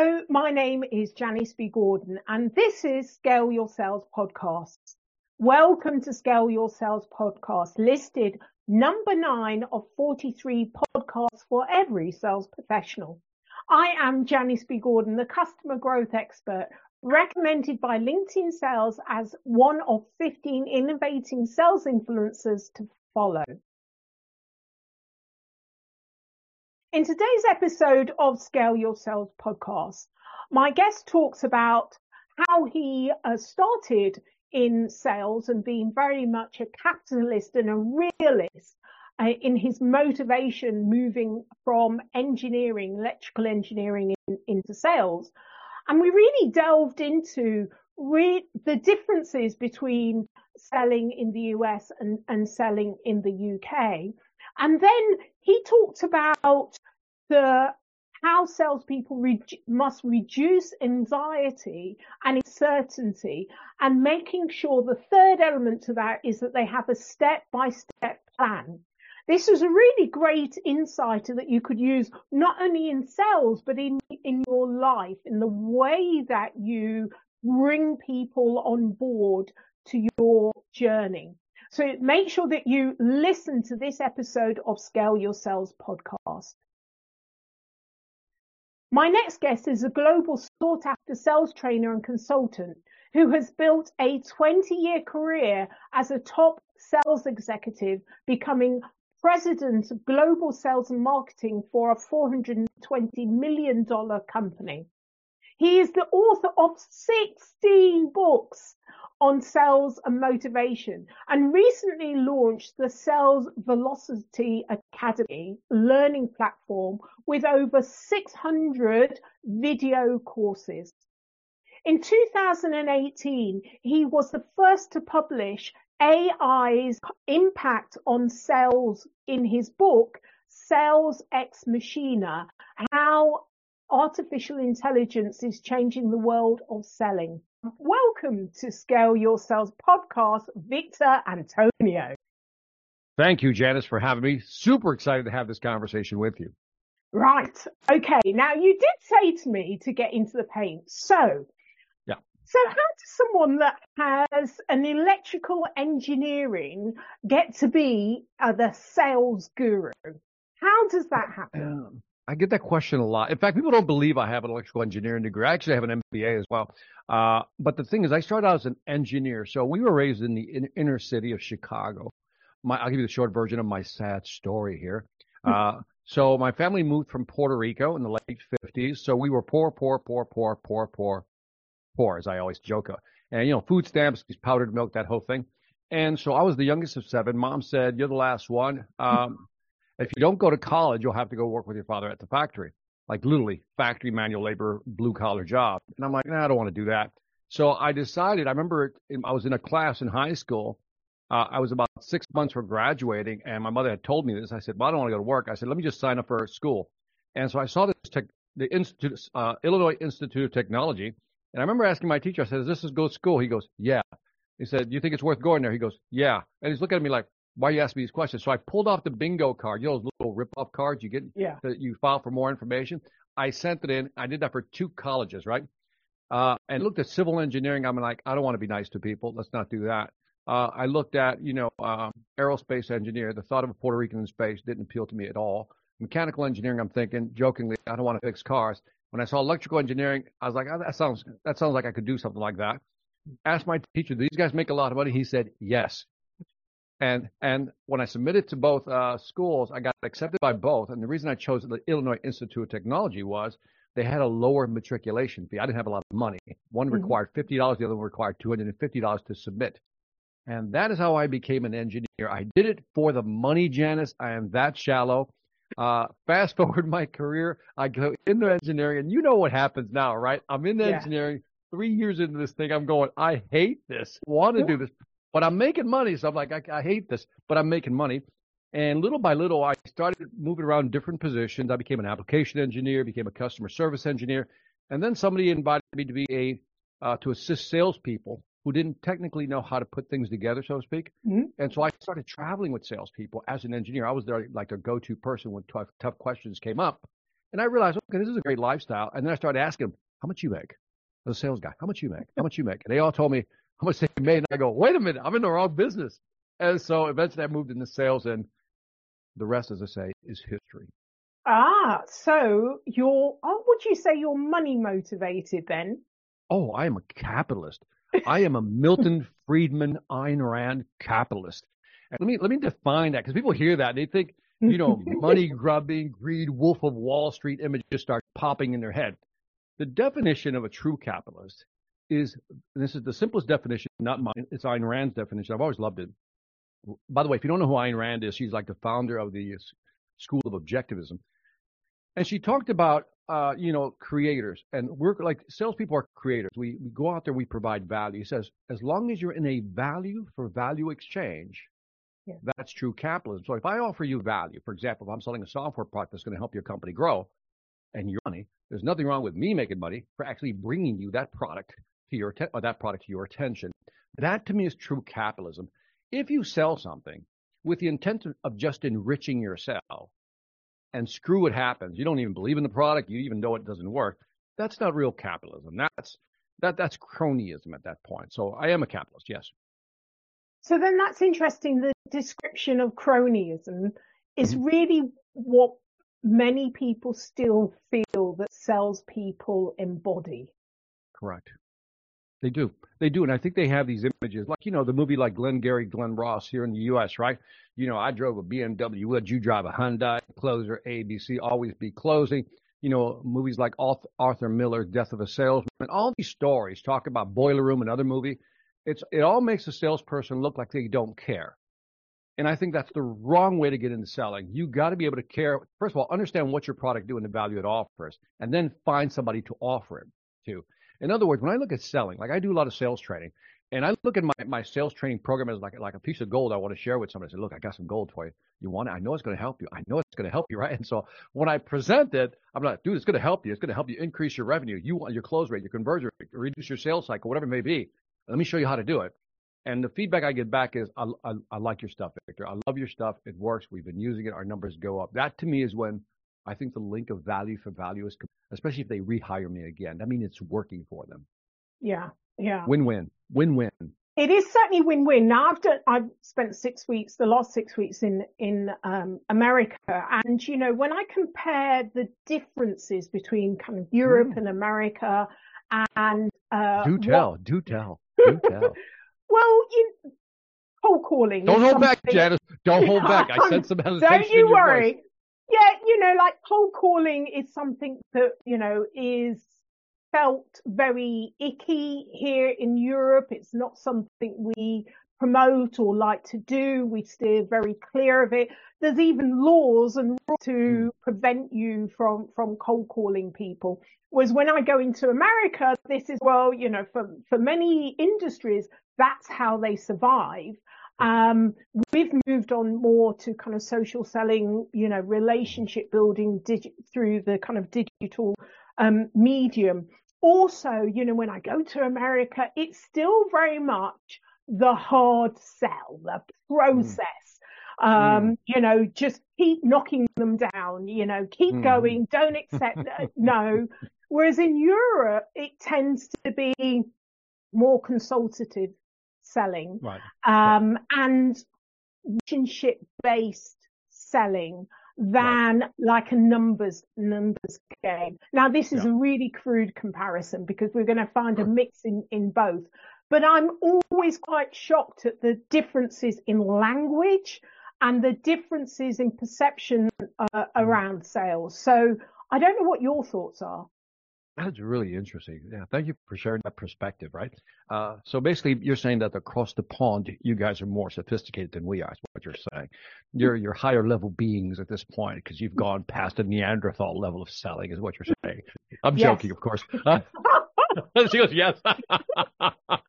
Hello, my name is Janice B. Gordon, and this is Scale Your Sales Podcast. Welcome to Scale Your Sales Podcast, listed number nine of 43 podcasts for every sales professional. I am Janice B. Gordon, the customer growth expert, recommended by LinkedIn Sales as one of 15 innovating sales influencers to follow. In today's episode of Scale Your Sales podcast, my guest talks about how he uh, started in sales and being very much a capitalist and a realist uh, in his motivation moving from engineering, electrical engineering in, into sales. And we really delved into re- the differences between selling in the US and, and selling in the UK. And then he talked about the how salespeople re- must reduce anxiety and uncertainty and making sure the third element to that is that they have a step by step plan. This was a really great insight that you could use not only in sales, but in, in your life, in the way that you bring people on board to your journey. So make sure that you listen to this episode of Scale Your Sales podcast. My next guest is a global sought after sales trainer and consultant who has built a 20 year career as a top sales executive, becoming president of global sales and marketing for a $420 million company. He is the author of 16 books on sales and motivation and recently launched the Sales Velocity Academy learning platform with over 600 video courses. In 2018, he was the first to publish AI's impact on sales in his book, Sales Ex Machina, how artificial intelligence is changing the world of selling. Welcome to Scale Your Sales podcast, Victor Antonio. Thank you, Janice, for having me. Super excited to have this conversation with you. Right. Okay. Now you did say to me to get into the paint. So, yeah. So how does someone that has an electrical engineering get to be uh, the sales guru? How does that happen? I get that question a lot. In fact, people don't believe I have an electrical engineering degree. I actually have an MBA as well. Uh, but the thing is, I started out as an engineer. So we were raised in the in, inner city of Chicago. My, I'll give you the short version of my sad story here. Hmm. Uh, so my family moved from Puerto Rico in the late 50s. So we were poor, poor, poor, poor, poor, poor, poor, as I always joke. And, you know, food stamps, powdered milk, that whole thing. And so I was the youngest of seven. Mom said, You're the last one. Um, if you don't go to college, you'll have to go work with your father at the factory, like literally factory manual labor, blue collar job. And I'm like, nah, I don't want to do that. So I decided, I remember I was in a class in high school. Uh, I was about six months from graduating and my mother had told me this. I said, well, I don't want to go to work. I said, let me just sign up for school. And so I saw this tech, the Institute, uh, Illinois Institute of Technology. And I remember asking my teacher, I said, is this is go to school? He goes, yeah. He said, do you think it's worth going there? He goes, yeah. And he's looking at me like, why you ask me these questions? So I pulled off the bingo card, you know, those little rip off cards you get yeah. that you file for more information. I sent it in. I did that for two colleges, right? Uh, and looked at civil engineering. I'm like, I don't want to be nice to people. Let's not do that. Uh, I looked at, you know, um, aerospace engineer. The thought of a Puerto Rican in space didn't appeal to me at all. Mechanical engineering, I'm thinking jokingly, I don't want to fix cars. When I saw electrical engineering, I was like, oh, that sounds that sounds like I could do something like that. Asked my teacher, do these guys make a lot of money? He said, yes. And and when I submitted to both uh, schools, I got accepted by both. And the reason I chose the Illinois Institute of Technology was they had a lower matriculation fee. I didn't have a lot of money. One mm-hmm. required fifty dollars, the other one required two hundred and fifty dollars to submit. And that is how I became an engineer. I did it for the money, Janice. I am that shallow. Uh, fast forward my career, I go into engineering, and you know what happens now, right? I'm in yeah. engineering. Three years into this thing, I'm going, I hate this. Want to do this, but I'm making money. So I'm like, I, I hate this, but I'm making money. And little by little, I started moving around different positions. I became an application engineer, became a customer service engineer, and then somebody invited me to be a uh, to assist salespeople who didn't technically know how to put things together, so to speak. Mm-hmm. And so I started traveling with salespeople as an engineer. I was there like a go-to person when tough, tough questions came up. And I realized, okay, this is a great lifestyle. And then I started asking them, how much you make? The sales guy, how much you make? How much you make? And they all told me how much they made. And I go, wait a minute, I'm in the wrong business. And so eventually I moved into sales and the rest, as I say, is history. Ah, so you're, oh, would you say you're money motivated then? Oh, I am a capitalist. I am a Milton Friedman Ayn Rand capitalist. And let me let me define that because people hear that and they think, you know, money grubbing, greed, wolf of Wall Street images start popping in their head. The definition of a true capitalist is this is the simplest definition, not mine. It's Ayn Rand's definition. I've always loved it. By the way, if you don't know who Ayn Rand is, she's like the founder of the School of Objectivism. And she talked about, uh, you know, creators and we're like salespeople are creators. We, we go out there, we provide value. He says, as long as you're in a value for value exchange, yeah. that's true capitalism. So if I offer you value, for example, if I'm selling a software product that's going to help your company grow and your money, there's nothing wrong with me making money for actually bringing you that product to your, or that product to your attention. That to me is true capitalism. If you sell something with the intent of just enriching yourself, and screw what happens. You don't even believe in the product. You even know it doesn't work. That's not real capitalism. That's that that's cronyism at that point. So I am a capitalist, yes. So then that's interesting. The description of cronyism is mm-hmm. really what many people still feel that salespeople embody. Correct. They do. They do. And I think they have these images, like, you know, the movie like Glenn Gary, Glen Ross here in the U.S., right? You know, I drove a BMW. Would you drive a Hyundai, closer, ABC, always be closing? You know, movies like Arthur Miller, Death of a Salesman, all these stories talk about Boiler Room, another movie. It's, it all makes a salesperson look like they don't care. And I think that's the wrong way to get into selling. You got to be able to care. First of all, understand what your product do and the value it offers, and then find somebody to offer it to. In other words, when I look at selling, like I do a lot of sales training, and I look at my, my sales training program as like like a piece of gold I want to share with somebody. I say, look, I got some gold for you. You want it? I know it's going to help you. I know it's going to help you, right? And so when I present it, I'm like, dude, it's going to help you. It's going to help you increase your revenue, you want your close rate, your conversion rate, reduce your sales cycle, whatever it may be. Let me show you how to do it. And the feedback I get back is, I, I, I like your stuff, Victor. I love your stuff. It works. We've been using it. Our numbers go up. That to me is when I think the link of value for value is, especially if they rehire me again. I mean, it's working for them. Yeah. Yeah. Win-win. Win-win. It is certainly win-win. Now I've done, I've spent six weeks, the last six weeks in, in, um, America. And, you know, when I compare the differences between kind of Europe mm. and America and, uh, do tell, what, do tell, do tell. well, you, cold calling. Don't hold back, Janice. Don't hold back. I sense some hesitation. Don't you worry. Yeah, you know, like cold calling is something that, you know, is felt very icky here in Europe. It's not something we promote or like to do. We steer very clear of it. There's even laws and rules to mm. prevent you from, from cold calling people. Whereas when I go into America, this is, well, you know, for, for many industries, that's how they survive. Um, we've moved on more to kind of social selling, you know, relationship building digi- through the kind of digital um, medium. Also, you know, when I go to America, it's still very much the hard sell, the process. Mm. Um, mm. you know, just keep knocking them down, you know, keep mm. going, don't accept, no. Whereas in Europe, it tends to be more consultative selling, right. um, and relationship based selling than right. like a numbers numbers game. Now this is yeah. a really crude comparison because we're going to find a mix in in both. But I'm always quite shocked at the differences in language and the differences in perception uh, mm. around sales. So I don't know what your thoughts are. That's really interesting. Yeah, thank you for sharing that perspective, right? Uh, so basically, you're saying that across the pond, you guys are more sophisticated than we are. Is what you're saying. You're you're higher level beings at this point because you've gone past the Neanderthal level of selling, is what you're saying. I'm yes. joking, of course. she goes, yes.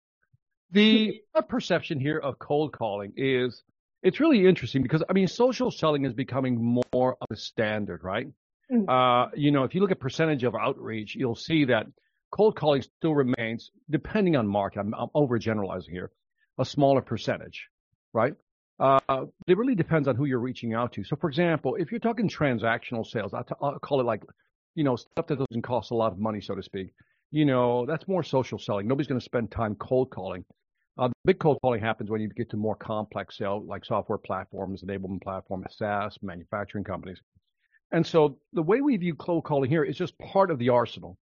the perception here of cold calling is it's really interesting because I mean, social selling is becoming more of a standard, right? Mm. Uh, you know, if you look at percentage of outreach, you'll see that cold calling still remains, depending on market, I'm, I'm overgeneralizing here, a smaller percentage, right? Uh, it really depends on who you're reaching out to. So, for example, if you're talking transactional sales, I'll, t- I'll call it like you know, stuff that doesn't cost a lot of money, so to speak. You know, that's more social selling. Nobody's going to spend time cold calling. Uh, big cold calling happens when you get to more complex sales, like software platforms, enablement platforms, SaaS, manufacturing companies. And so the way we view cold calling here is just part of the arsenal.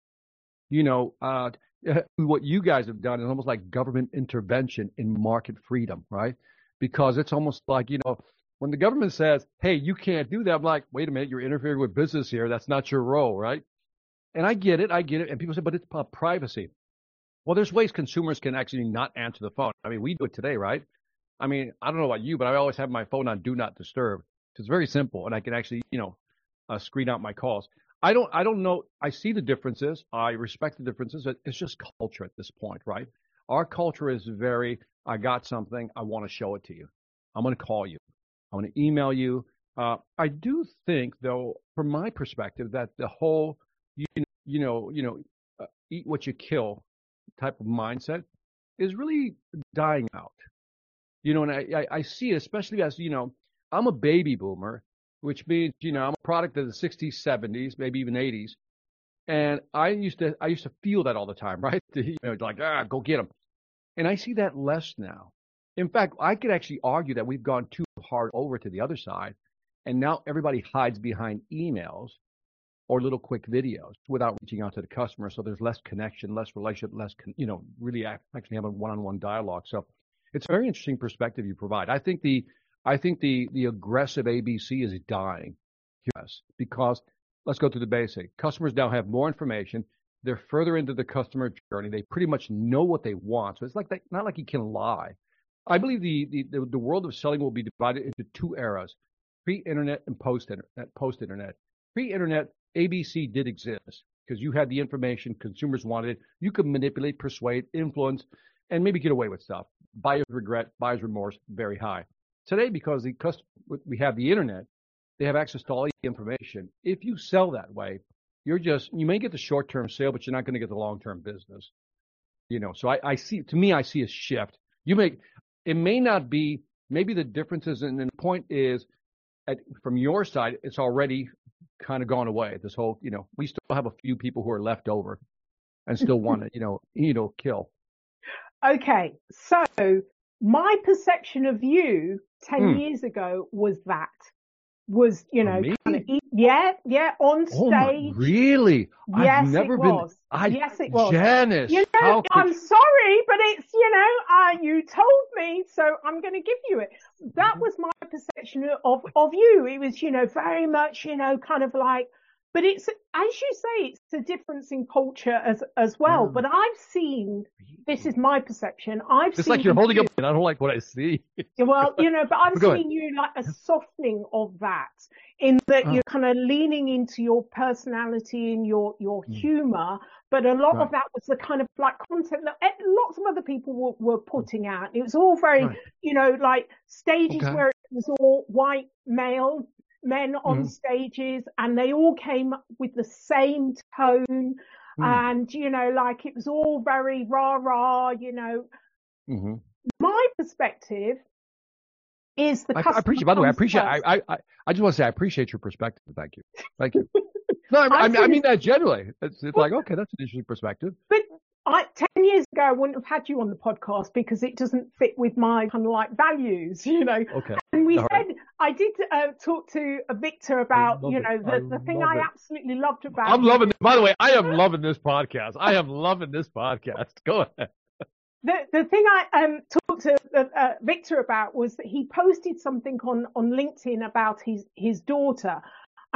You know, uh, what you guys have done is almost like government intervention in market freedom, right? Because it's almost like, you know, when the government says, hey, you can't do that, I'm like, wait a minute, you're interfering with business here. That's not your role, right? And I get it, I get it. And people say, but it's about privacy. Well, there's ways consumers can actually not answer the phone. I mean, we do it today, right? I mean, I don't know about you, but I always have my phone on do not disturb. It's very simple, and I can actually, you know, uh, screen out my calls. I don't, I don't know. I see the differences. I respect the differences. It's just culture at this point, right? Our culture is very, I got something. I want to show it to you. I'm going to call you. I'm going to email you. Uh, I do think, though, from my perspective, that the whole, you, you know, you know, uh, eat what you kill type of mindset is really dying out. You know, and I, I, I see it, especially as, you know, I'm a baby boomer, which means, you know, I'm a product of the 60s, 70s, maybe even 80s. And I used to, I used to feel that all the time, right? you know, like, ah, go get them. And I see that less now. In fact, I could actually argue that we've gone too hard over to the other side. And now everybody hides behind emails or little quick videos without reaching out to the customer. So there's less connection, less relationship, less, you know, really actually having one-on-one dialogue. So it's a very interesting perspective you provide. I think the, I think the, the aggressive ABC is dying. Yes, because let's go through the basic. Customers now have more information. They're further into the customer journey. They pretty much know what they want. So it's like that, not like you can lie. I believe the, the, the world of selling will be divided into two eras, pre-internet and post-internet. Uh, post-internet. Pre-internet, ABC did exist because you had the information consumers wanted. You could manipulate, persuade, influence, and maybe get away with stuff. Buyer's regret, buyer's remorse, very high. Today, because the we have the internet, they have access to all the information. If you sell that way, you're just you may get the short-term sale, but you're not going to get the long-term business. You know, so I, I see to me, I see a shift. You make it may not be maybe the differences and the point is at, from your side, it's already kind of gone away. This whole, you know, we still have a few people who are left over and still want to, you know, you know, kill. Okay, so my perception of you ten hmm. years ago was that was you know kind of yeah yeah on stage. Oh really? Yes, I've never it been. Was. I, yes, it was. Janice, you know, I'm sorry, but it's you know, uh, you told me, so I'm going to give you it. That mm-hmm. was my perception of of you. It was you know very much you know kind of like but it's, as you say, it's a difference in culture as, as well. Mm. But I've seen, this is my perception. I've it's seen. like you're holding up, and I don't like what I see. well, you know, but I've seen you like a softening of that in that oh. you're kind of leaning into your personality and your, your mm. humor. But a lot right. of that was the kind of like content that eh, lots of other people were, were putting out. It was all very, right. you know, like stages okay. where it was all white male men on mm. stages and they all came with the same tone. Mm. and you know like it was all very rah rah you know. Mm-hmm. my perspective is the I, I appreciate by the way I appreciate I, I I just want to say I appreciate your perspective. Thank you. Thank you. No I, I, I mean that generally. It's, it's like okay that's an interesting perspective. But I, 10 years ago, I wouldn't have had you on the podcast because it doesn't fit with my kind of like values, you know. Okay. And we All said, right. I did uh, talk to Victor about, you know, the, the thing I it. absolutely loved about I'm loving this. By the way, I am loving this podcast. I am loving this podcast. Go ahead. The, the thing I um, talked to uh, uh, Victor about was that he posted something on, on LinkedIn about his, his daughter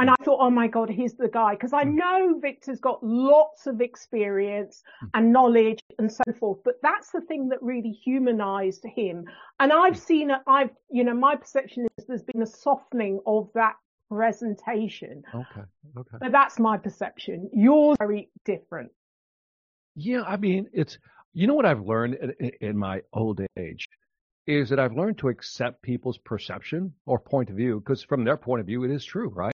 and I thought, oh my God, he's the guy. Because I hmm. know Victor's got lots of experience hmm. and knowledge and so forth. But that's the thing that really humanized him. And I've hmm. seen it, I've, you know, my perception is there's been a softening of that presentation. Okay. Okay. But that's my perception. Yours are very different. Yeah. I mean, it's, you know what I've learned in, in my old age is that I've learned to accept people's perception or point of view because from their point of view, it is true, right?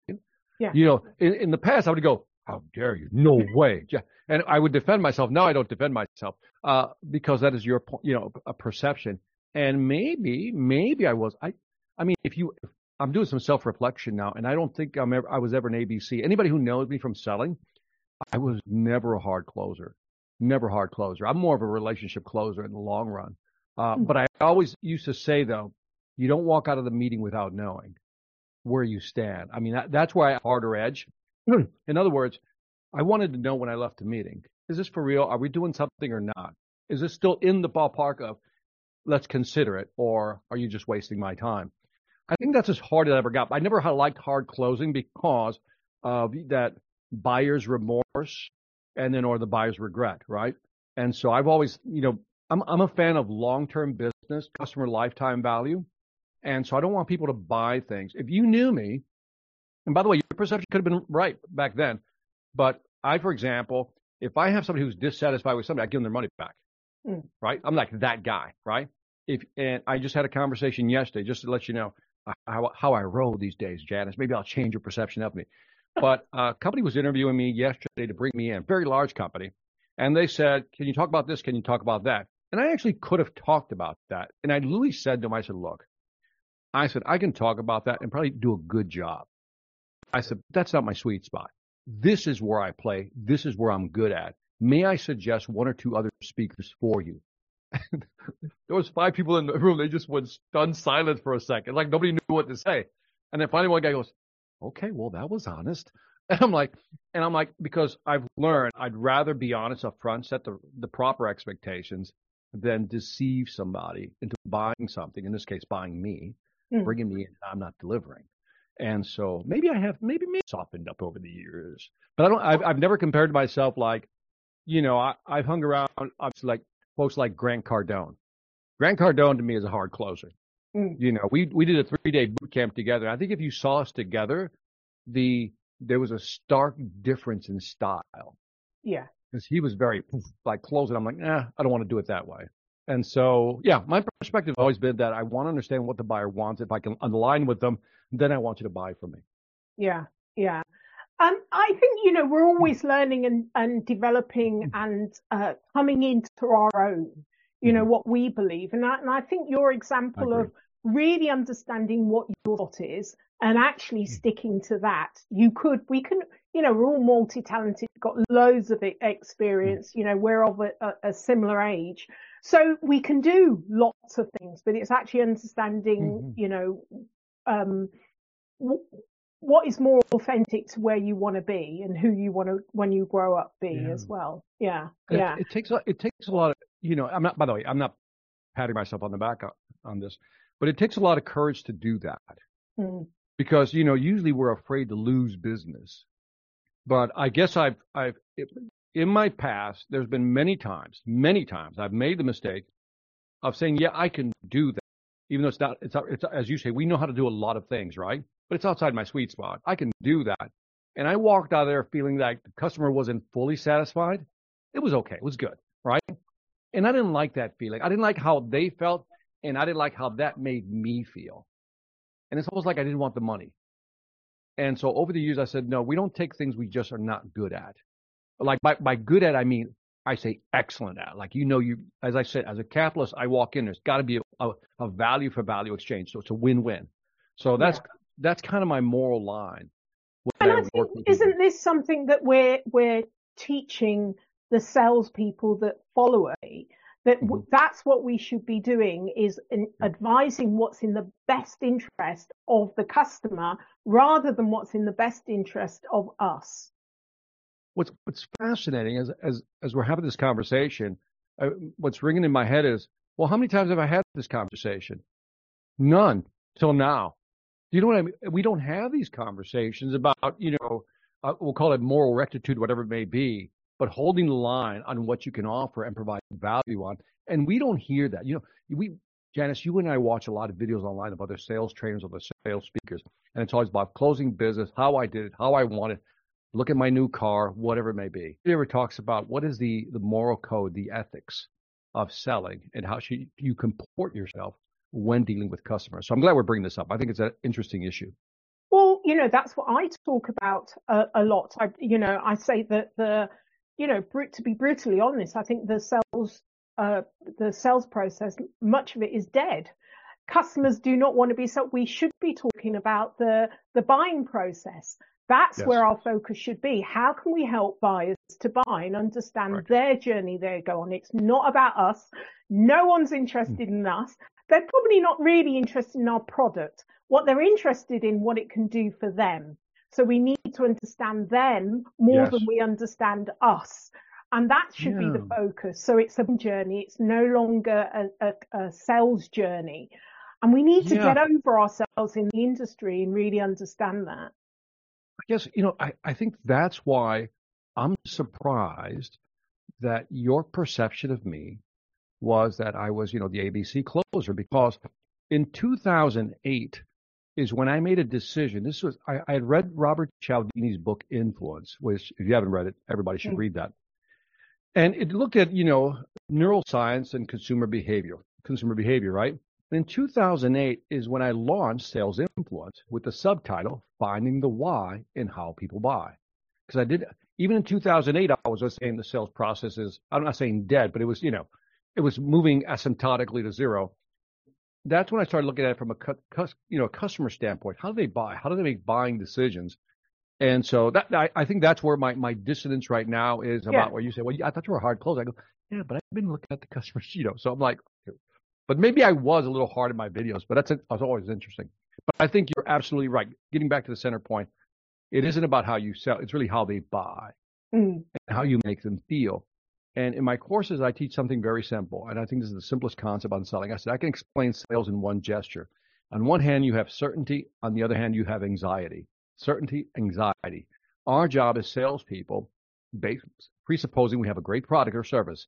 Yeah. You know, in, in the past, I would go, how dare you? No way. And I would defend myself. Now I don't defend myself, uh, because that is your, you know, a perception. And maybe, maybe I was, I, I mean, if you, I'm doing some self reflection now, and I don't think I'm ever, I was ever an ABC. Anybody who knows me from selling, I was never a hard closer, never hard closer. I'm more of a relationship closer in the long run. Uh, mm-hmm. But I always used to say though, you don't walk out of the meeting without knowing where you stand. I mean, that, that's why I harder edge. Hmm. in other words, I wanted to know when I left the meeting, is this for real? Are we doing something or not? Is this still in the ballpark of let's consider it, or are you just wasting my time? I think that's as hard as I ever got. I never liked hard closing because of that buyer's remorse and then or the buyer's regret, right? And so I've always, you know, I'm I'm a fan of long-term business, customer lifetime value. And so I don't want people to buy things. If you knew me, and by the way, your perception could have been right back then, but I, for example, if I have somebody who's dissatisfied with something, I give them their money back. Mm. Right? I'm like that guy, right? If and I just had a conversation yesterday, just to let you know how, how I roll these days, Janice. Maybe I'll change your perception of me. But a company was interviewing me yesterday to bring me in, very large company, and they said, "Can you talk about this? Can you talk about that?" And I actually could have talked about that, and I literally said to them, "I said, look, I said I can talk about that and probably do a good job." I said, "That's not my sweet spot. This is where I play. This is where I'm good at. May I suggest one or two other speakers for you?" there was five people in the room. They just went stunned silent for a second, like nobody knew what to say. And then finally, one guy goes, "Okay, well, that was honest." And I'm like, and I'm like, because I've learned I'd rather be honest up front, set the the proper expectations, than deceive somebody into buying something. In this case, buying me, mm. bringing me in. I'm not delivering. And so maybe I have maybe maybe softened up over the years, but I don't. I've I've never compared to myself like, you know, I I've hung around obviously like folks like Grant Cardone. Grant Cardone to me is a hard closer. Mm. You know, we we did a three day boot camp together. I think if you saw us together, the there was a stark difference in style. Yeah. Because he was very like closing. I'm like, nah, I don't want to do it that way. And so, yeah, my perspective has always been that I want to understand what the buyer wants. If I can align with them, then I want you to buy from me. Yeah, yeah. Um, I think you know we're always learning and, and developing mm. and uh, coming into our own. You know mm-hmm. what we believe, and I, and I think your example of really understanding what your thought is and actually mm. sticking to that. You could, we can, you know, we're all multi-talented, got loads of experience. You know, we're of a, a similar age, so we can do lots of things. But it's actually understanding, mm-hmm. you know, um, what is more authentic to where you want to be and who you want to when you grow up be yeah. as well. Yeah, and yeah. It, it, takes a, it takes a lot of you know. I'm not. By the way, I'm not patting myself on the back on this, but it takes a lot of courage to do that mm. because you know usually we're afraid to lose business. But I guess I've I've it, in my past there's been many times, many times I've made the mistake of saying, yeah, I can do that, even though it's not. It's, it's as you say, we know how to do a lot of things, right? but it's outside my sweet spot. I can do that. And I walked out of there feeling like the customer wasn't fully satisfied. It was okay. It was good. Right. And I didn't like that feeling. I didn't like how they felt and I didn't like how that made me feel. And it's almost like I didn't want the money. And so over the years, I said, no, we don't take things we just are not good at. Like by, by good at, I mean, I say excellent at. Like, you know, you, as I said, as a capitalist, I walk in, there's got to be a, a, value for value exchange. So it's a win-win. So that's, yeah that's kind of my moral line. And I think isn't this something that we're we're teaching the salespeople that follow it? That mm-hmm. that's what we should be doing is advising what's in the best interest of the customer rather than what's in the best interest of us. What's what's fascinating as as as we're having this conversation, uh, what's ringing in my head is, well, how many times have I had this conversation? None till now. Do you know what I mean? We don't have these conversations about, you know, uh, we'll call it moral rectitude, whatever it may be, but holding the line on what you can offer and provide value on. And we don't hear that. You know, we, Janice, you and I watch a lot of videos online of other sales trainers, other sales speakers, and it's always about closing business, how I did it, how I want it, look at my new car, whatever it may be. He ever talks about what is the, the moral code, the ethics of selling, and how should you comport yourself when dealing with customers. So I'm glad we're bringing this up. I think it's an interesting issue. Well, you know, that's what I talk about a, a lot. I, you know, I say that the, you know, to be brutally honest, I think the sales, uh, the sales process, much of it is dead. customers do not want to be so we should be talking about the the buying process that's yes. where our focus should be how can we help buyers to buy and understand right. their journey they go on it's not about us no one's interested mm. in us they're probably not really interested in our product what they're interested in what it can do for them so we need to understand them more yes. than we understand us and that should yeah. be the focus. So it's a journey. It's no longer a, a, a sales journey. And we need to yeah. get over ourselves in the industry and really understand that. Guess, you know, I, I think that's why I'm surprised that your perception of me was that I was, you know, the ABC closer because in 2008 is when I made a decision. This was, I, I had read Robert Cialdini's book Influence, which if you haven't read it, everybody should mm. read that. And it looked at, you know, neuroscience and consumer behavior, consumer behavior, right? In 2008 is when I launched Sales Influence with the subtitle Finding the Why in How People Buy. Because I did, even in 2008, I was just saying the sales process is, I'm not saying dead, but it was, you know, it was moving asymptotically to zero. That's when I started looking at it from a, you know, customer standpoint. How do they buy? How do they make buying decisions? And so that I, I think that's where my, my dissonance right now is about yeah. where you say, well, I thought you were hard close. I go, yeah, but I've been looking at the customers, you know. So I'm like, but maybe I was a little hard in my videos, but that's, that's always interesting. But I think you're absolutely right. Getting back to the center point, it isn't about how you sell. It's really how they buy mm. and how you make them feel. And in my courses, I teach something very simple. And I think this is the simplest concept on selling. I said, I can explain sales in one gesture. On one hand, you have certainty. On the other hand, you have anxiety certainty, anxiety. Our job as salespeople, based, presupposing we have a great product or service,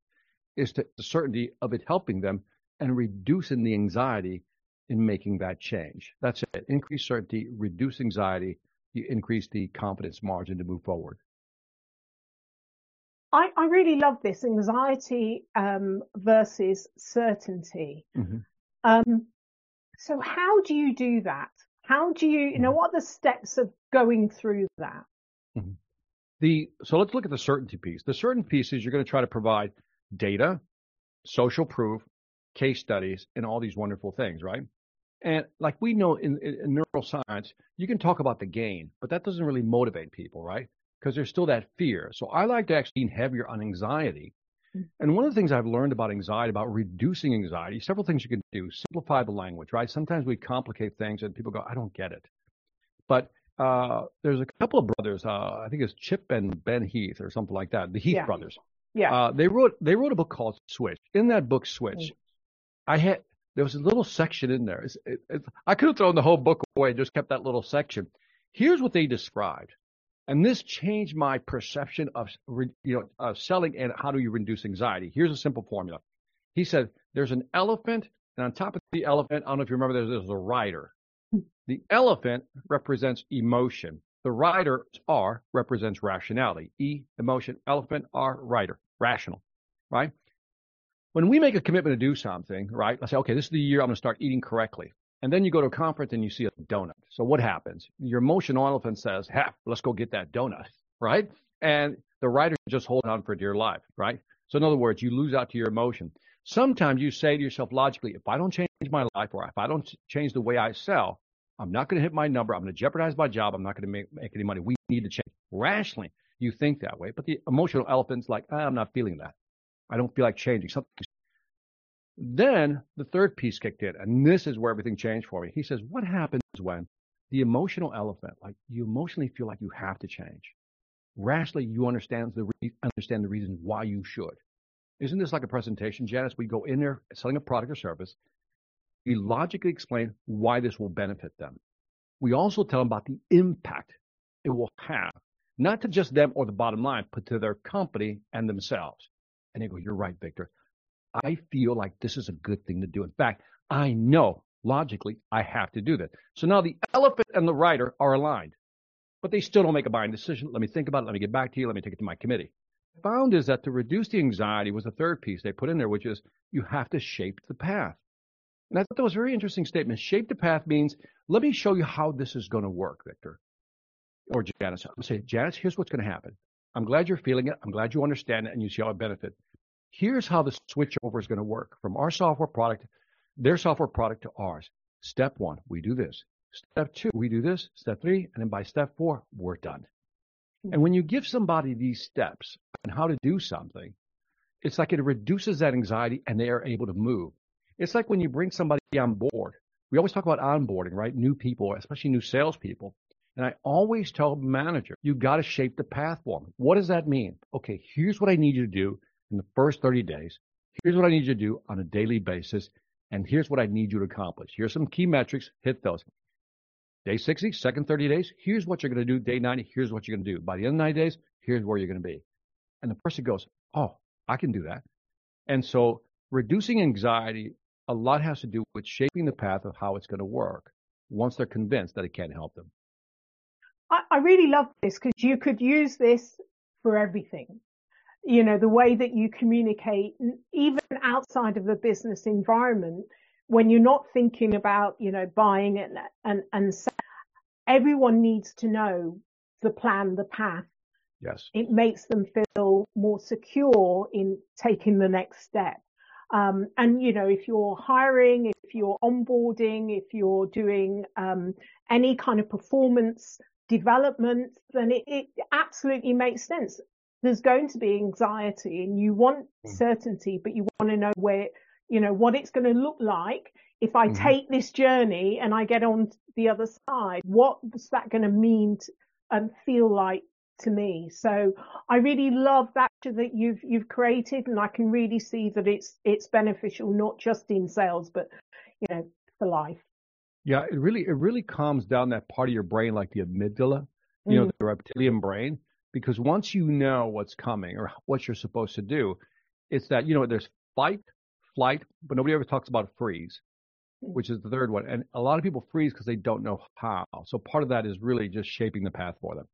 is to the certainty of it helping them and reducing the anxiety in making that change. That's it. Increase certainty, reduce anxiety, you increase the confidence margin to move forward. I, I really love this anxiety um, versus certainty. Mm-hmm. Um, so, how do you do that? How do you, you know, mm-hmm. what are the steps of going through that? Mm-hmm. The so let's look at the certainty piece. The certain piece is you're going to try to provide data, social proof, case studies, and all these wonderful things, right? And like we know in, in neuroscience, you can talk about the gain, but that doesn't really motivate people, right? Because there's still that fear. So I like to actually lean heavier on anxiety and one of the things I've learned about anxiety, about reducing anxiety, several things you can do. Simplify the language, right? Sometimes we complicate things and people go, I don't get it. But uh, there's a couple of brothers, uh, I think it's Chip and Ben Heath or something like that, the Heath yeah. brothers. Yeah. Uh, they wrote they wrote a book called Switch. In that book, Switch, mm-hmm. I had there was a little section in there. It's, it, it, I could have thrown the whole book away and just kept that little section. Here's what they described. And this changed my perception of, you know, of selling and how do you reduce anxiety. Here's a simple formula. He said, there's an elephant, and on top of the elephant, I don't know if you remember, there's, there's a rider. Hmm. The elephant represents emotion. The rider, R, represents rationality. E, emotion, elephant, R, rider, rational, right? When we make a commitment to do something, right? Let's say, okay, this is the year I'm going to start eating correctly. And then you go to a conference and you see a donut. So what happens? Your emotional elephant says, "Ha, let's go get that donut," right? And the rider just holding on for dear life, right? So in other words, you lose out to your emotion. Sometimes you say to yourself logically, if I don't change my life or if I don't change the way I sell, I'm not going to hit my number. I'm going to jeopardize my job. I'm not going to make, make any money. We need to change. Rationally, you think that way, but the emotional elephant's like, ah, I'm not feeling that. I don't feel like changing. Something's then the third piece kicked in, and this is where everything changed for me. He says, What happens when the emotional elephant, like you emotionally feel like you have to change? Rationally, you understand the, re- understand the reasons why you should. Isn't this like a presentation, Janice? We go in there selling a product or service. We logically explain why this will benefit them. We also tell them about the impact it will have, not to just them or the bottom line, but to their company and themselves. And they go, You're right, Victor. I feel like this is a good thing to do. In fact, I know logically I have to do this. So now the elephant and the rider are aligned, but they still don't make a buying decision. Let me think about it. Let me get back to you. Let me take it to my committee. Found is that to reduce the anxiety was the third piece they put in there, which is you have to shape the path. And I thought that was a very interesting statement. Shape the path means let me show you how this is going to work, Victor. Or Janice. I'm saying, Janice, here's what's going to happen. I'm glad you're feeling it. I'm glad you understand it and you see how it benefits here's how the switchover is going to work from our software product their software product to ours. Step one, we do this. Step two, we do this. Step three, and then by step four, we're done. Mm-hmm. And when you give somebody these steps and how to do something, it's like it reduces that anxiety and they are able to move. It's like when you bring somebody on board. We always talk about onboarding, right? New people, especially new salespeople. And I always tell manager, you've got to shape the path for them. What does that mean? Okay, here's what I need you to do in the first 30 days. Here's what I need you to do on a daily basis. And here's what I need you to accomplish. Here's some key metrics. Hit those. Day 60, second 30 days, here's what you're going to do. Day 90, here's what you're going to do. By the end of 90 days, here's where you're going to be. And the person goes, Oh, I can do that. And so reducing anxiety, a lot has to do with shaping the path of how it's going to work once they're convinced that it can't help them. I, I really love this because you could use this for everything you know, the way that you communicate, even outside of the business environment, when you're not thinking about, you know, buying it and, and everyone needs to know the plan, the path. Yes. It makes them feel more secure in taking the next step. Um, and you know, if you're hiring, if you're onboarding, if you're doing um, any kind of performance development, then it, it, absolutely makes sense there's going to be anxiety and you want mm. certainty, but you want to know where, you know, what it's going to look like. If I mm-hmm. take this journey and I get on the other side, what's that going to mean to, and feel like to me? So I really love that that you've, you've created and I can really see that it's, it's beneficial, not just in sales, but, you know, for life. Yeah, it really, it really calms down that part of your brain, like the amygdala, you mm. know, the reptilian brain because once you know what's coming or what you're supposed to do, it's that, you know, there's fight, flight, but nobody ever talks about freeze, which is the third one. And a lot of people freeze because they don't know how. So part of that is really just shaping the path for them.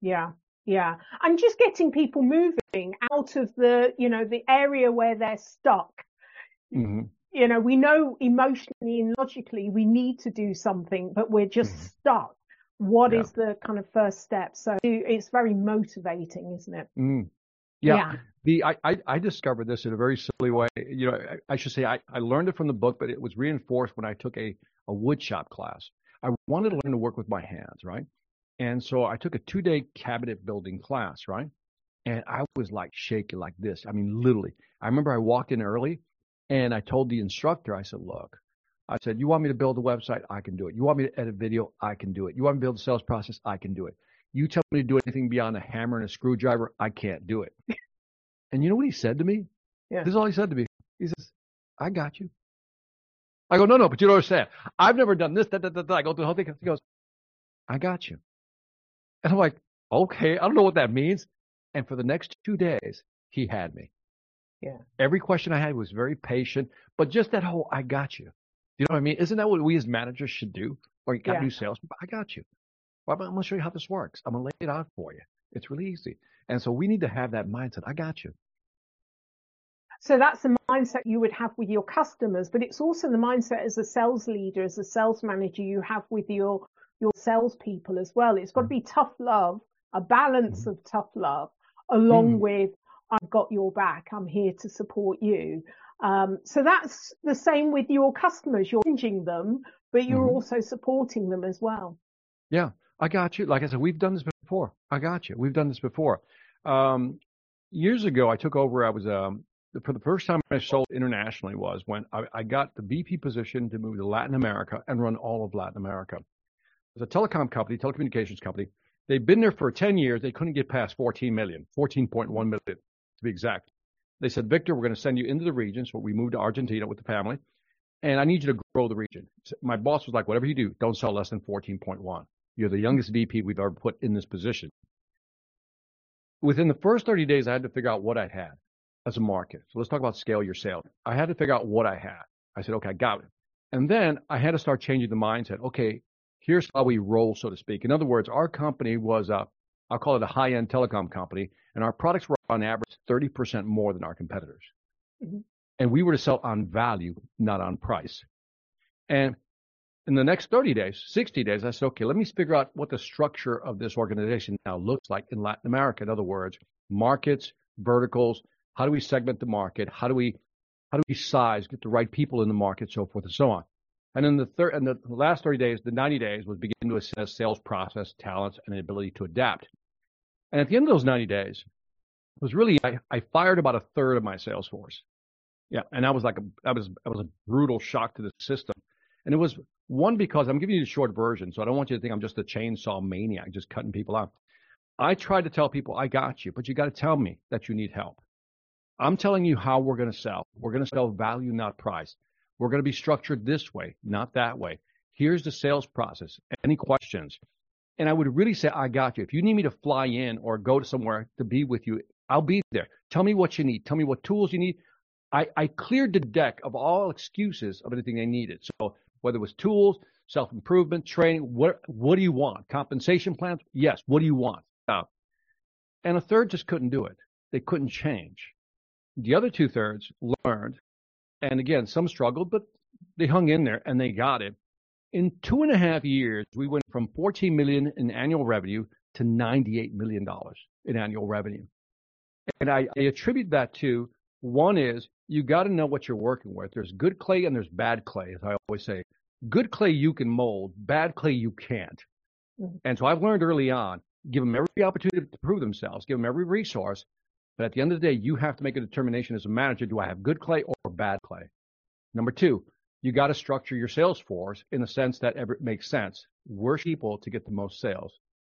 Yeah. Yeah. And just getting people moving out of the, you know, the area where they're stuck. Mm-hmm. You know, we know emotionally and logically we need to do something, but we're just mm-hmm. stuck what yeah. is the kind of first step? So it's very motivating, isn't it? Mm. Yeah. yeah. The I, I, I discovered this in a very silly way. You know, I, I should say I, I learned it from the book, but it was reinforced when I took a, a woodshop class. I wanted to learn to work with my hands, right? And so I took a two day cabinet building class, right? And I was like shaking like this. I mean, literally. I remember I walked in early and I told the instructor, I said, look, I said, you want me to build a website? I can do it. You want me to edit video? I can do it. You want me to build a sales process? I can do it. You tell me to do anything beyond a hammer and a screwdriver? I can't do it. and you know what he said to me? Yeah. This is all he said to me. He says, I got you. I go, no, no, but you don't understand. I've never done this, that, that, that. I go through the whole thing. He goes, I got you. And I'm like, okay, I don't know what that means. And for the next two days, he had me. Yeah. Every question I had was very patient, but just that whole, I got you. You know what I mean? Isn't that what we as managers should do? Or you got yeah. new sales, I got you. Well, I'm going to show you how this works. I'm going to lay it out for you. It's really easy. And so we need to have that mindset. I got you. So that's the mindset you would have with your customers, but it's also the mindset as a sales leader, as a sales manager you have with your, your salespeople as well. It's got to be tough love, a balance mm-hmm. of tough love along mm-hmm. with I've got your back. I'm here to support you. Um, so that's the same with your customers. You're changing them, but you're mm-hmm. also supporting them as well. Yeah, I got you. Like I said, we've done this before. I got you. We've done this before. Um, years ago, I took over. I was um, for the first time I sold internationally was when I, I, got the VP position to move to Latin America and run all of Latin America. It was a telecom company, telecommunications company. They've been there for 10 years. They couldn't get past 14 million, 14.1 million to be exact. They said, Victor, we're going to send you into the region. So we moved to Argentina with the family, and I need you to grow the region. My boss was like, whatever you do, don't sell less than 14.1. You're the youngest VP we've ever put in this position. Within the first 30 days, I had to figure out what I had as a market. So let's talk about scale your sales. I had to figure out what I had. I said, okay, I got it. And then I had to start changing the mindset. Okay, here's how we roll, so to speak. In other words, our company was a, I'll call it a high end telecom company, and our products were on average 30% more than our competitors. Mm-hmm. And we were to sell on value, not on price. And in the next 30 days, 60 days, I said, okay, let me figure out what the structure of this organization now looks like in Latin America. In other words, markets, verticals, how do we segment the market? How do we How do we size, get the right people in the market, so forth and so on. And in the third, and the last 30 days, the 90 days was begin to assess sales process, talents, and the ability to adapt. And at the end of those 90 days, it was really, I, I fired about a third of my sales force. Yeah. And that was like a, that was, that was a brutal shock to the system. And it was one because I'm giving you the short version. So I don't want you to think I'm just a chainsaw maniac, just cutting people out. I tried to tell people, I got you, but you got to tell me that you need help. I'm telling you how we're going to sell. We're going to sell value, not price. We're going to be structured this way, not that way. Here's the sales process. Any questions? And I would really say, I got you. If you need me to fly in or go to somewhere to be with you, I'll be there. Tell me what you need. Tell me what tools you need. I, I cleared the deck of all excuses of anything they needed. So whether it was tools, self improvement, training, what what do you want? Compensation plans? Yes. What do you want? Uh, and a third just couldn't do it. They couldn't change. The other two thirds learned, and again, some struggled, but they hung in there and they got it. In two and a half years, we went from 14 million in annual revenue to 98 million dollars in annual revenue. And I, I attribute that to one is you got to know what you're working with. There's good clay and there's bad clay, as I always say. Good clay you can mold, bad clay you can't. Mm-hmm. And so I've learned early on, give them every opportunity to prove themselves, give them every resource. But at the end of the day, you have to make a determination as a manager do I have good clay or bad clay? Number two, you got to structure your sales force in the sense that it makes sense. We're people to get the most sales.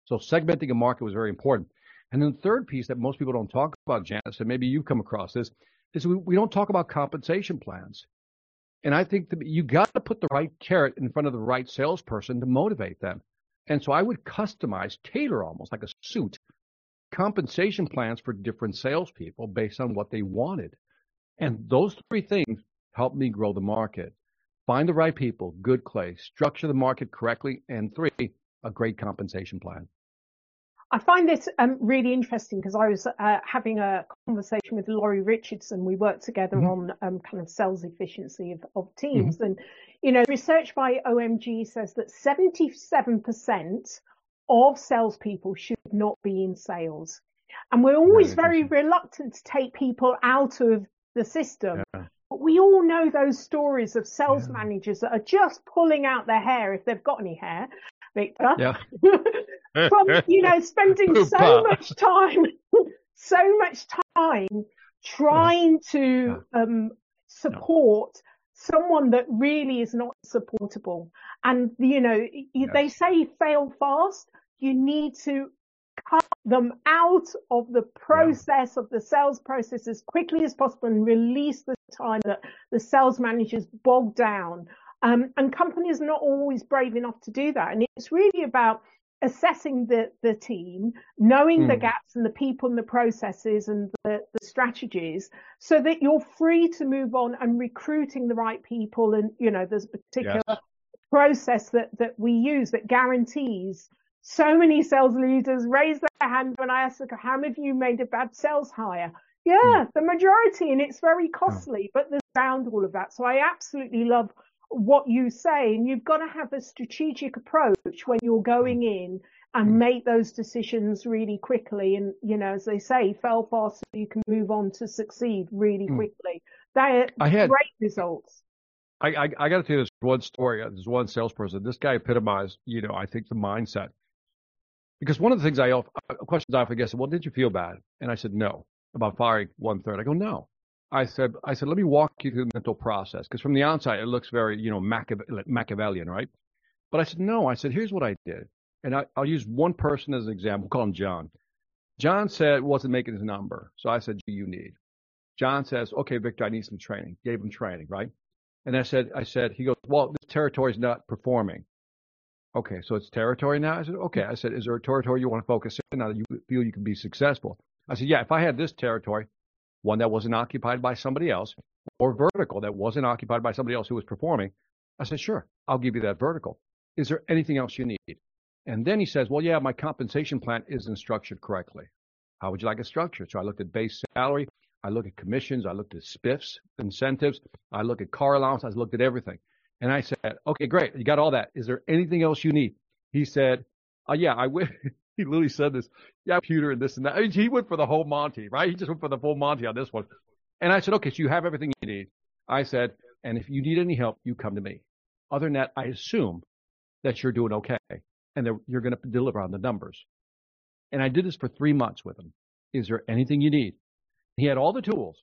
So segmenting a market was very important. And then the third piece that most people don't talk about, Janice, and maybe you've come across this, is we, we don't talk about compensation plans. And I think that you got to put the right carrot in front of the right salesperson to motivate them. And so I would customize, tailor almost like a suit, compensation plans for different salespeople based on what they wanted. And those three things helped me grow the market. Find the right people, good clay, structure the market correctly, and three, a great compensation plan. I find this um, really interesting because I was uh, having a conversation with Laurie Richardson. We worked together mm-hmm. on um, kind of sales efficiency of, of teams. Mm-hmm. And, you know, research by OMG says that 77% of salespeople should not be in sales. And we're always very reluctant to take people out of the system. Yeah. But we all know those stories of sales yeah. managers that are just pulling out their hair if they've got any hair Victor. Yeah. From, you know, spending so much time, so much time trying to um, support someone that really is not supportable. And, you know, yes. they say fail fast. You need to cut them out of the process yeah. of the sales process as quickly as possible and release the time that the sales managers bog down um, and companies are not always brave enough to do that. And it's really about assessing the, the team, knowing mm. the hmm. gaps and the people and the processes and the, the strategies so that you're free to move on and recruiting the right people. And, you know, there's a particular yes. process that, that we use that guarantees so many sales leaders raise their hand when I ask, how many of you made a bad sales hire? Yeah, mm. the majority, and it's very costly, but there's found all of that. So I absolutely love what you say and you've got to have a strategic approach when you're going mm. in and mm. make those decisions really quickly and you know as they say fail fast so you can move on to succeed really quickly they are had, great results I, I, I got to tell you this one story. There's one salesperson. This guy epitomized, you know, I think the mindset. Because one of the things I often, uh, questions I often get, is, well, did you feel bad? And I said no about firing one third. I go no. I said, I said, let me walk you through the mental process because from the outside it looks very, you know, Machiavellian, right? But I said, no. I said, here's what I did, and I, will use one person as an example. We'll call him John. John said wasn't making his number, so I said, do you need? John says, okay, Victor, I need some training. Gave him training, right? And I said, I said, he goes, well, this territory is not performing. Okay, so it's territory now. I said, okay. I said, is there a territory you want to focus in now that you feel you can be successful? I said, yeah. If I had this territory, one that wasn't occupied by somebody else, or vertical that wasn't occupied by somebody else who was performing. I said, sure, I'll give you that vertical. Is there anything else you need? And then he says, well, yeah, my compensation plan isn't structured correctly. How would you like it structured? So I looked at base salary. I looked at commissions. I looked at spiffs, incentives. I looked at car allowance. I looked at everything. And I said, okay, great. You got all that. Is there anything else you need? He said, uh, yeah, I wish, he literally said this, yeah, computer and this and that. I mean, he went for the whole Monty, right? He just went for the full Monty on this one. And I said, okay, so you have everything you need. I said, and if you need any help, you come to me. Other than that, I assume that you're doing okay and that you're going to deliver on the numbers. And I did this for three months with him. Is there anything you need? He had all the tools,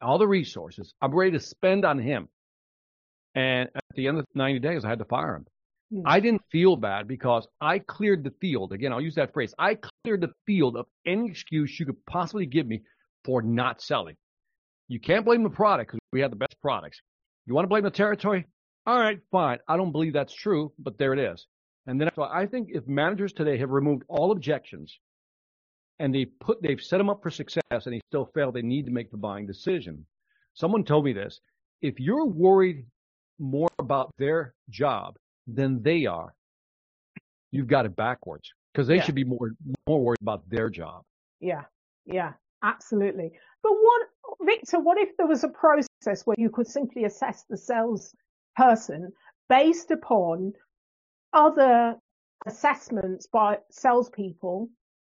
all the resources. I'm ready to spend on him. And at the end of 90 days, I had to fire him. Hmm. I didn't feel bad because I cleared the field. Again, I'll use that phrase. I cleared the field of any excuse you could possibly give me for not selling. You can't blame the product because we have the best products. You want to blame the territory? All right, fine. I don't believe that's true, but there it is. And then so I think if managers today have removed all objections and they put they've set them up for success and they still fail, they need to make the buying decision. Someone told me this. If you're worried more about their job than they are, you've got it backwards because they yeah. should be more more worried about their job. Yeah, yeah, absolutely. But what, Victor? What if there was a process where you could simply assess the sales person based upon other assessments by salespeople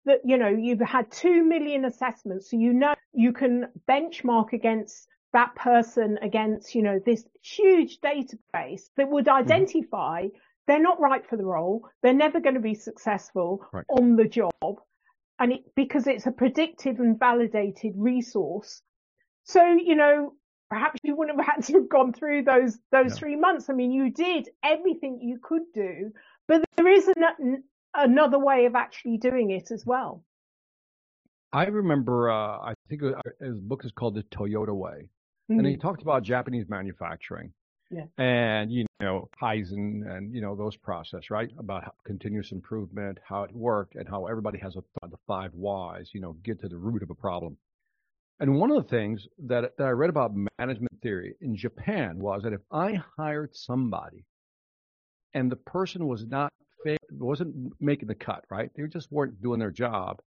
that, you know, you've had two million assessments. So you know you can benchmark against that person against, you know, this huge database that would mm-hmm. identify mm-hmm. they're not right for the role. They're never going to be successful right. on the job. And it, because it's a predictive and validated resource. So, you know, perhaps you wouldn't have had to have gone through those, those three months. I mean, you did everything you could do, but there is an, another way of actually doing it as well. I remember, uh, I think his book is called The Toyota Way. Mm-hmm. And he mm-hmm. talked about Japanese manufacturing. Yeah. And, you know, Kaizen and, you know, those process, right? About continuous improvement, how it worked and how everybody has a, the five whys, you know, get to the root of a problem. And one of the things that, that I read about management theory in Japan was that if I hired somebody and the person was not wasn't making the cut, right? They just weren't doing their job.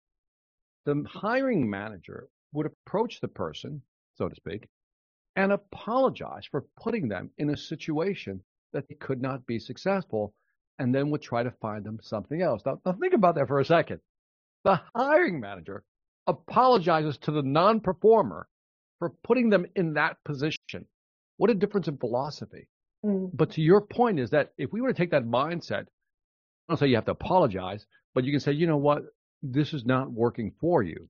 The hiring manager would approach the person, so to speak, and apologize for putting them in a situation that they could not be successful and then would try to find them something else. Now, now think about that for a second. The hiring manager apologizes to the non-performer for putting them in that position. What a difference in philosophy. Mm. But to your point is that if we were to take that mindset, I don't say you have to apologize, but you can say, you know what, this is not working for you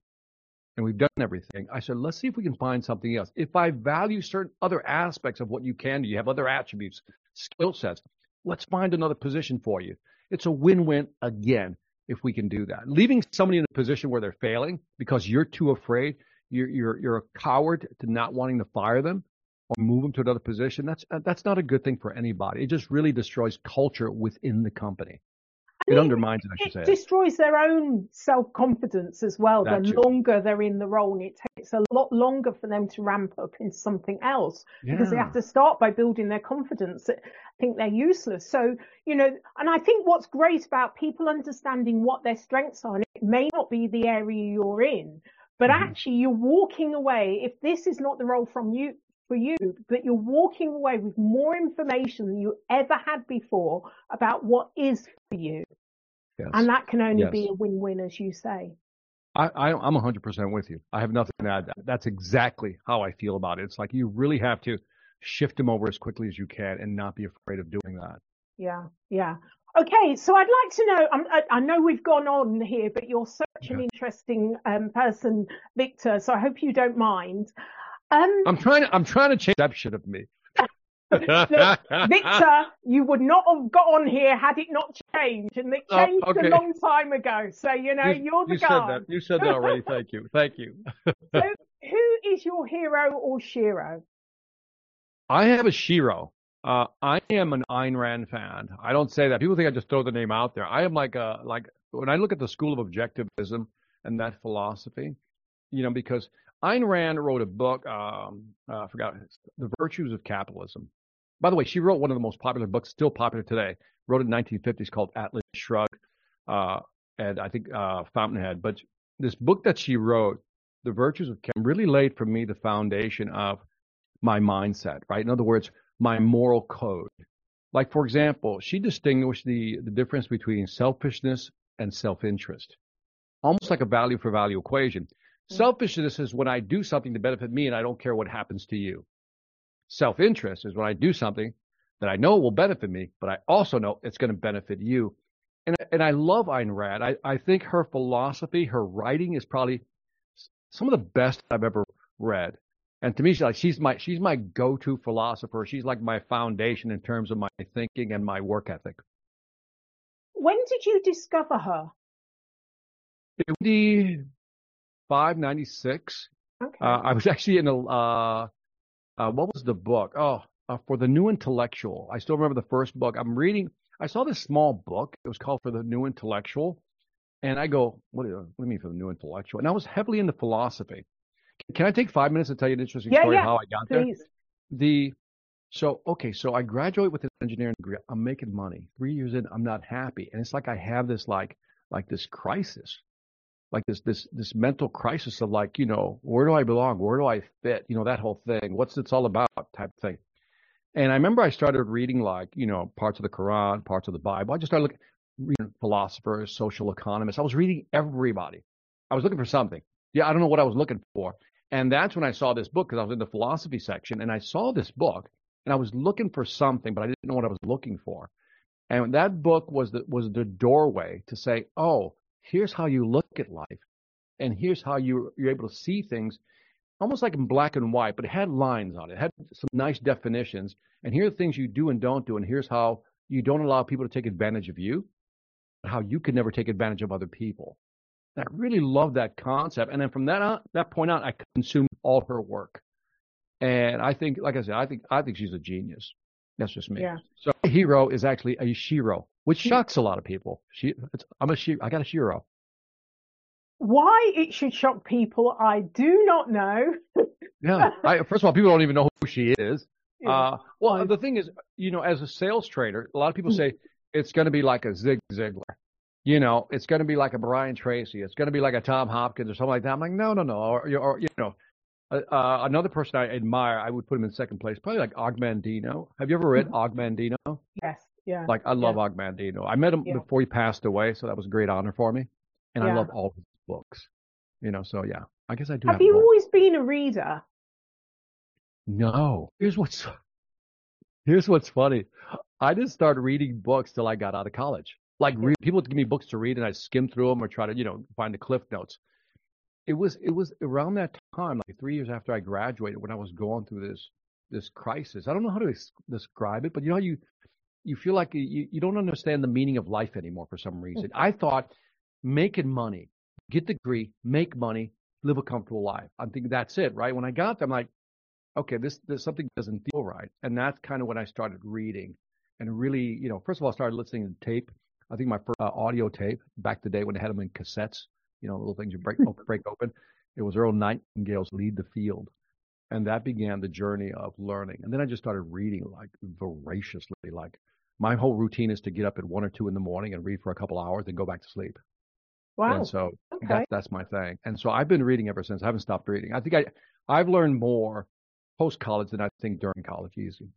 and we've done everything. I said, let's see if we can find something else. If I value certain other aspects of what you can do, you have other attributes, skill sets, let's find another position for you. It's a win-win again if we can do that. Leaving somebody in a position where they're failing because you're too afraid, you're you're you're a coward to not wanting to fire them or move them to another position. That's that's not a good thing for anybody. It just really destroys culture within the company it undermines it, I should it say. destroys their own self confidence as well. That the too. longer they're in the role, and it takes a lot longer for them to ramp up into something else yeah. because they have to start by building their confidence. I think they're useless. So, you know, and I think what's great about people understanding what their strengths are, and it may not be the area you're in, but mm-hmm. actually you're walking away. If this is not the role from you, for you, but you're walking away with more information than you ever had before about what is for you. Yes. And that can only yes. be a win-win, as you say. I, I, I'm 100% with you. I have nothing to add. That's exactly how I feel about it. It's like you really have to shift them over as quickly as you can and not be afraid of doing that. Yeah, yeah. Okay, so I'd like to know. I, I know we've gone on here, but you're such yeah. an interesting um, person, Victor. So I hope you don't mind. Um, I'm trying. To, I'm trying to change the perception of me. Victor, you would not have got on here had it not changed, and it oh, changed oh, okay. a long time ago. So you know you, are the you guy. Said that. You said that already. Thank you. Thank you. so, who is your hero or shero? I have a shero. Uh, I am an Ayn Rand fan. I don't say that. People think I just throw the name out there. I am like a like when I look at the school of objectivism and that philosophy, you know, because Ayn Rand wrote a book, um, uh, I forgot, The Virtues of Capitalism. By the way, she wrote one of the most popular books, still popular today, wrote in the 1950s called Atlas Shrugged, uh, and I think uh, Fountainhead. But this book that she wrote, The Virtues of Capitalism, really laid for me the foundation of my mindset, right? In other words, my moral code. Like, for example, she distinguished the, the difference between selfishness and self-interest, almost like a value for value equation. Mm-hmm. Selfishness is when I do something to benefit me and I don't care what happens to you. self interest is when I do something that I know will benefit me, but I also know it's going to benefit you. And, and I love Ayn Rand. I, I think her philosophy, her writing is probably some of the best I've ever read. And to me, she's like she's my she's my go-to philosopher. She's like my foundation in terms of my thinking and my work ethic. When did you discover her? 95, 96. Okay. Uh, I was actually in a, uh, uh, what was the book? Oh, uh, for the New Intellectual. I still remember the first book. I'm reading, I saw this small book. It was called For the New Intellectual. And I go, what do, you, what do you mean for the New Intellectual? And I was heavily into philosophy. Can I take five minutes to tell you an interesting yeah, story yeah, how I got please. there? The so okay, so I graduate with an engineering degree. I'm making money. Three years in, I'm not happy, and it's like I have this like like this crisis, like this this this mental crisis of like you know where do I belong? Where do I fit? You know that whole thing. What's it's all about type thing. And I remember I started reading like you know parts of the Quran, parts of the Bible. I just started looking reading philosophers, social economists. I was reading everybody. I was looking for something. Yeah, I don't know what I was looking for. And that's when I saw this book because I was in the philosophy section and I saw this book and I was looking for something, but I didn't know what I was looking for. And that book was the, was the doorway to say, oh, here's how you look at life. And here's how you, you're able to see things almost like in black and white, but it had lines on it. It had some nice definitions. And here are the things you do and don't do. And here's how you don't allow people to take advantage of you, but how you can never take advantage of other people. And I really love that concept. And then from that on, that point on, I consumed all her work. And I think, like I said, I think I think she's a genius. That's just me. Yeah. So hero is actually a shero, which shocks a lot of people. She, I'm a shero. I got a shero. Why it should shock people, I do not know. yeah. I, first of all, people don't even know who she is. Yeah. Uh, well, the thing is, you know, as a sales trader, a lot of people mm. say it's going to be like a Zig Ziglar you know, it's going to be like a Brian Tracy. It's going to be like a Tom Hopkins or something like that. I'm like, no, no, no. Or, or you know, uh, uh, another person I admire, I would put him in second place, probably like Og Mandino. Have you ever read mm-hmm. Og Mandino? Yes. Yeah. Like I love yeah. Og Mandino. I met him yeah. before he passed away, so that was a great honor for me. And yeah. I love all his books. You know, so yeah, I guess I do. Have, have you always been a reader? No. Here's what's here's what's funny. I didn't start reading books till I got out of college. Like read, people would give me books to read and I skim through them or try to, you know, find the cliff notes. It was it was around that time, like three years after I graduated, when I was going through this this crisis. I don't know how to describe it, but you know how you you feel like you, you don't understand the meaning of life anymore for some reason. Mm-hmm. I thought making money, get the degree, make money, live a comfortable life. I'm thinking that's it, right? When I got there, I'm like, okay, this, this something doesn't feel right. And that's kind of when I started reading and really, you know, first of all, I started listening to tape I think my first uh, audio tape back the day when they had them in cassettes, you know, little things you break break open. It was Earl Nightingale's "Lead the Field," and that began the journey of learning. And then I just started reading like voraciously. Like my whole routine is to get up at one or two in the morning and read for a couple hours, and go back to sleep. Wow. And so okay. that's that's my thing. And so I've been reading ever since. I haven't stopped reading. I think I I've learned more post college than I think during college. Easy.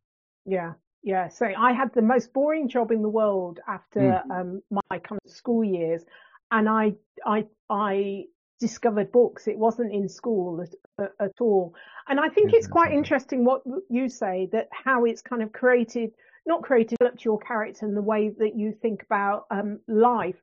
Yeah. Yeah, so I had the most boring job in the world after mm. um, my kind of school years, and I I I discovered books. It wasn't in school at, at all, and I think it's quite interesting what you say that how it's kind of created, not created, developed your character and the way that you think about um, life.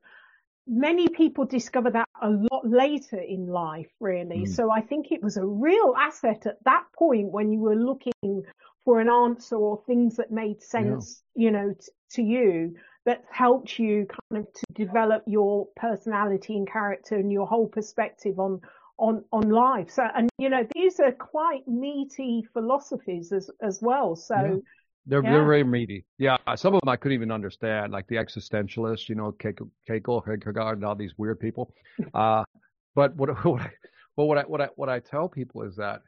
Many people discover that a lot later in life, really. Mm. So I think it was a real asset at that point when you were looking for an answer or things that made sense, yeah. you know, t- to you that helped you kind of to develop your personality and character and your whole perspective on on on life. So and you know these are quite meaty philosophies as as well. So. They're yeah. they're very meaty. Yeah, some of them I couldn't even understand, like the existentialists, you know, Keiko, Keiko Kierkegaard, and all these weird people. Uh, but what what I, well, what I what I what I tell people is that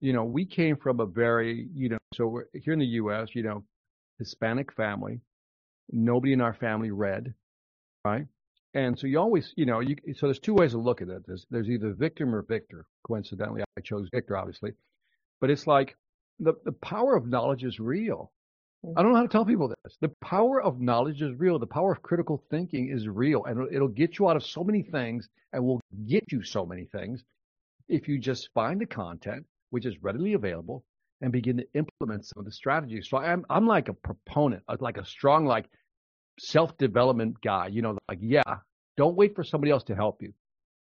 you know, we came from a very, you know, so here in the U.S., you know, Hispanic family. Nobody in our family read, right? And so you always, you know, you, so there's two ways of looking at this. There's either victim or victor. Coincidentally, I chose victor, obviously, but it's like the, the power of knowledge is real. Hmm. I don't know how to tell people this. The power of knowledge is real. The power of critical thinking is real and it'll, it'll get you out of so many things and will get you so many things if you just find the content, which is readily available, and begin to implement some of the strategies. So I'm I'm like a proponent, uh, like a strong like self development guy. You know, like yeah, don't wait for somebody else to help you.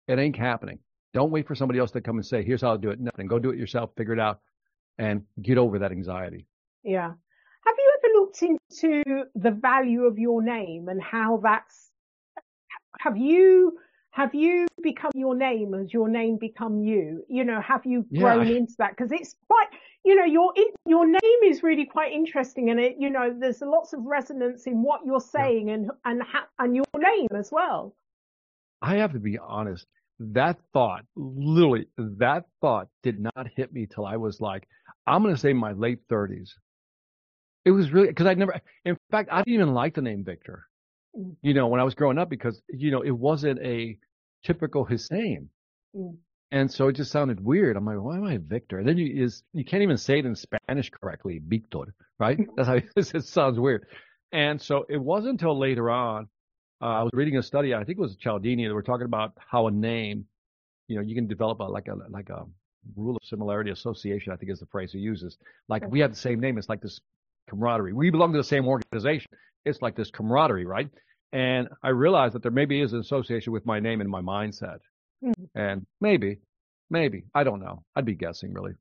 It ain't happening. Don't wait for somebody else to come and say, here's how to do it. Nothing. Go do it yourself, figure it out, and get over that anxiety. Yeah. Have you looked into the value of your name and how that's, have you, have you become your name? Has your name become you? You know, have you grown yeah. into that? Cause it's quite, you know, your, your name is really quite interesting and it, you know, there's lots of resonance in what you're saying yeah. and, and, ha- and your name as well. I have to be honest that thought, literally, that thought did not hit me till I was like, I'm going to say my late 30s. It was really because I never, in fact, I didn't even like the name Victor. Mm. You know, when I was growing up, because you know it wasn't a typical his name, mm. and so it just sounded weird. I'm like, why am I Victor? And then you is you can't even say it in Spanish correctly, Victor, right? That's how it sounds weird. And so it wasn't until later on uh, I was reading a study, I think it was Cialdini, that were talking about how a name, you know, you can develop a, like a like a rule of similarity association. I think is the phrase he uses. Like we have the same name, it's like this camaraderie. We belong to the same organization. It's like this camaraderie, right? And I realized that there maybe is an association with my name and my mindset. Mm-hmm. And maybe, maybe I don't know. I'd be guessing, really.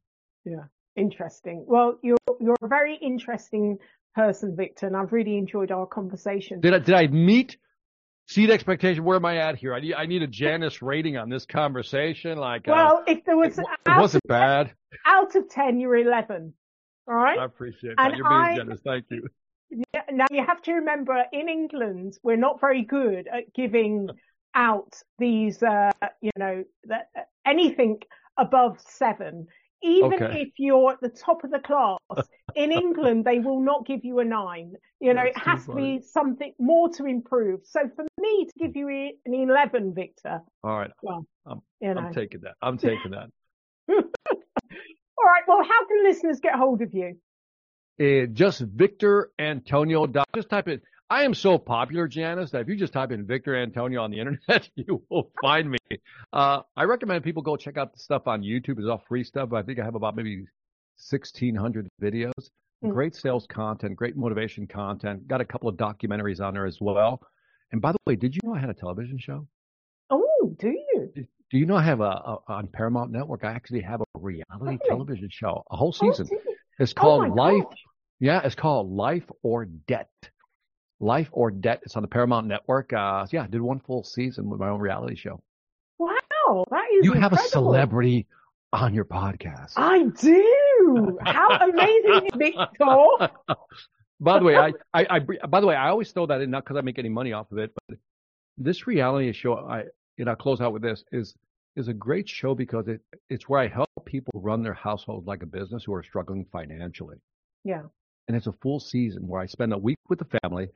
Yeah, interesting. Well, you're you're a very interesting person, Victor, and I've really enjoyed our conversation. Did I did I meet seat expectation. Where am I at here? I need I need a Janice rating on this conversation. Like, uh, well, uh, if there was, it, it wasn't bad. 10, out of ten, you're eleven. All right. I appreciate that. And you're being I, generous. Thank you. Yeah, now you have to remember, in England, we're not very good at giving out these, uh, you know, that anything above seven even okay. if you're at the top of the class in England, they will not give you a nine. You know, That's it has to be something more to improve. So for me to give you an 11, Victor. All right. Well, I'm, you know. I'm taking that. I'm taking that. All right. Well, how can listeners get hold of you? Uh, just Victor Antonio. Just type it I am so popular, Janice, that if you just type in Victor Antonio on the internet, you will find me. Uh, I recommend people go check out the stuff on YouTube. It's all free stuff. I think I have about maybe 1,600 videos. Mm-hmm. Great sales content, great motivation content. Got a couple of documentaries on there as well. And by the way, did you know I had a television show? Oh, do you? Do you know I have a, a on Paramount Network? I actually have a reality television show, a whole oh, season. Oh, it's called oh Life. Gosh. Yeah, it's called Life or Debt. Life or Debt. It's on the Paramount Network. Uh, so yeah, I did one full season with my own reality show. Wow, that is you incredible. have a celebrity on your podcast. I do. How amazing, Victor! by the way, I, I, I, by the way, I always throw that in not because I make any money off of it, but this reality show, I, know, I'll close out with this is is a great show because it it's where I help people run their household like a business who are struggling financially. Yeah. And it's a full season where I spend a week with the family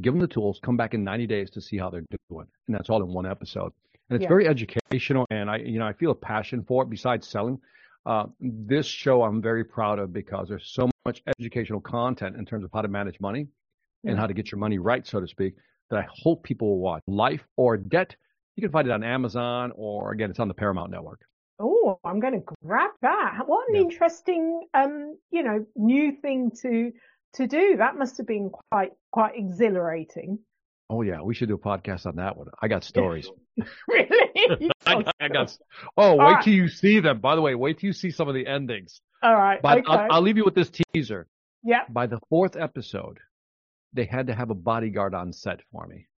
give them the tools, come back in 90 days to see how they're doing. And that's all in one episode. And it's yeah. very educational. And I, you know, I feel a passion for it besides selling. Uh, this show I'm very proud of because there's so much educational content in terms of how to manage money yeah. and how to get your money right, so to speak, that I hope people will watch. Life or Debt. You can find it on Amazon or again, it's on the Paramount Network. Oh, I'm going to grab that. What an yeah. interesting, um, you know, new thing to to do. That must have been quite quite exhilarating. Oh yeah, we should do a podcast on that one. I got stories. really? I, I, got. Oh, wait right. till you see them. By the way, wait till you see some of the endings. All right. But okay. I'll, I'll leave you with this teaser. Yeah. By the fourth episode, they had to have a bodyguard on set for me,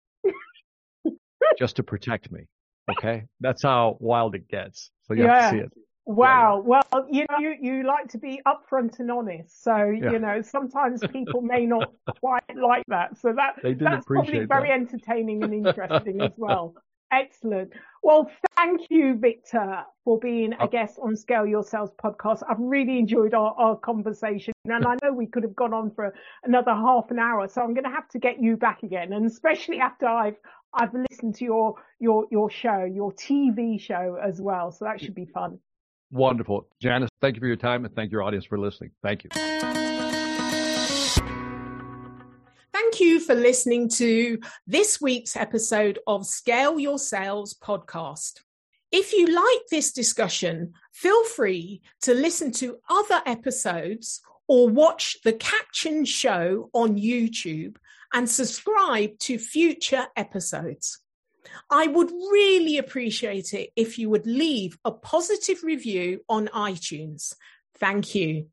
just to protect me. Okay, that's how wild it gets. So you yeah. have to see it. Wow. Well, you know, you, you like to be upfront and honest. So, yeah. you know, sometimes people may not quite like that. So that, that's probably very that. entertaining and interesting as well. Excellent. Well, thank you, Victor, for being a oh. guest on Scale Your Sales podcast. I've really enjoyed our, our conversation and I know we could have gone on for another half an hour. So I'm going to have to get you back again. And especially after I've, I've listened to your, your, your show, your TV show as well. So that should be fun. Wonderful. Janice, thank you for your time and thank your audience for listening. Thank you. Thank you for listening to this week's episode of Scale Your Sales podcast. If you like this discussion, feel free to listen to other episodes or watch the caption show on YouTube and subscribe to future episodes. I would really appreciate it if you would leave a positive review on iTunes. Thank you.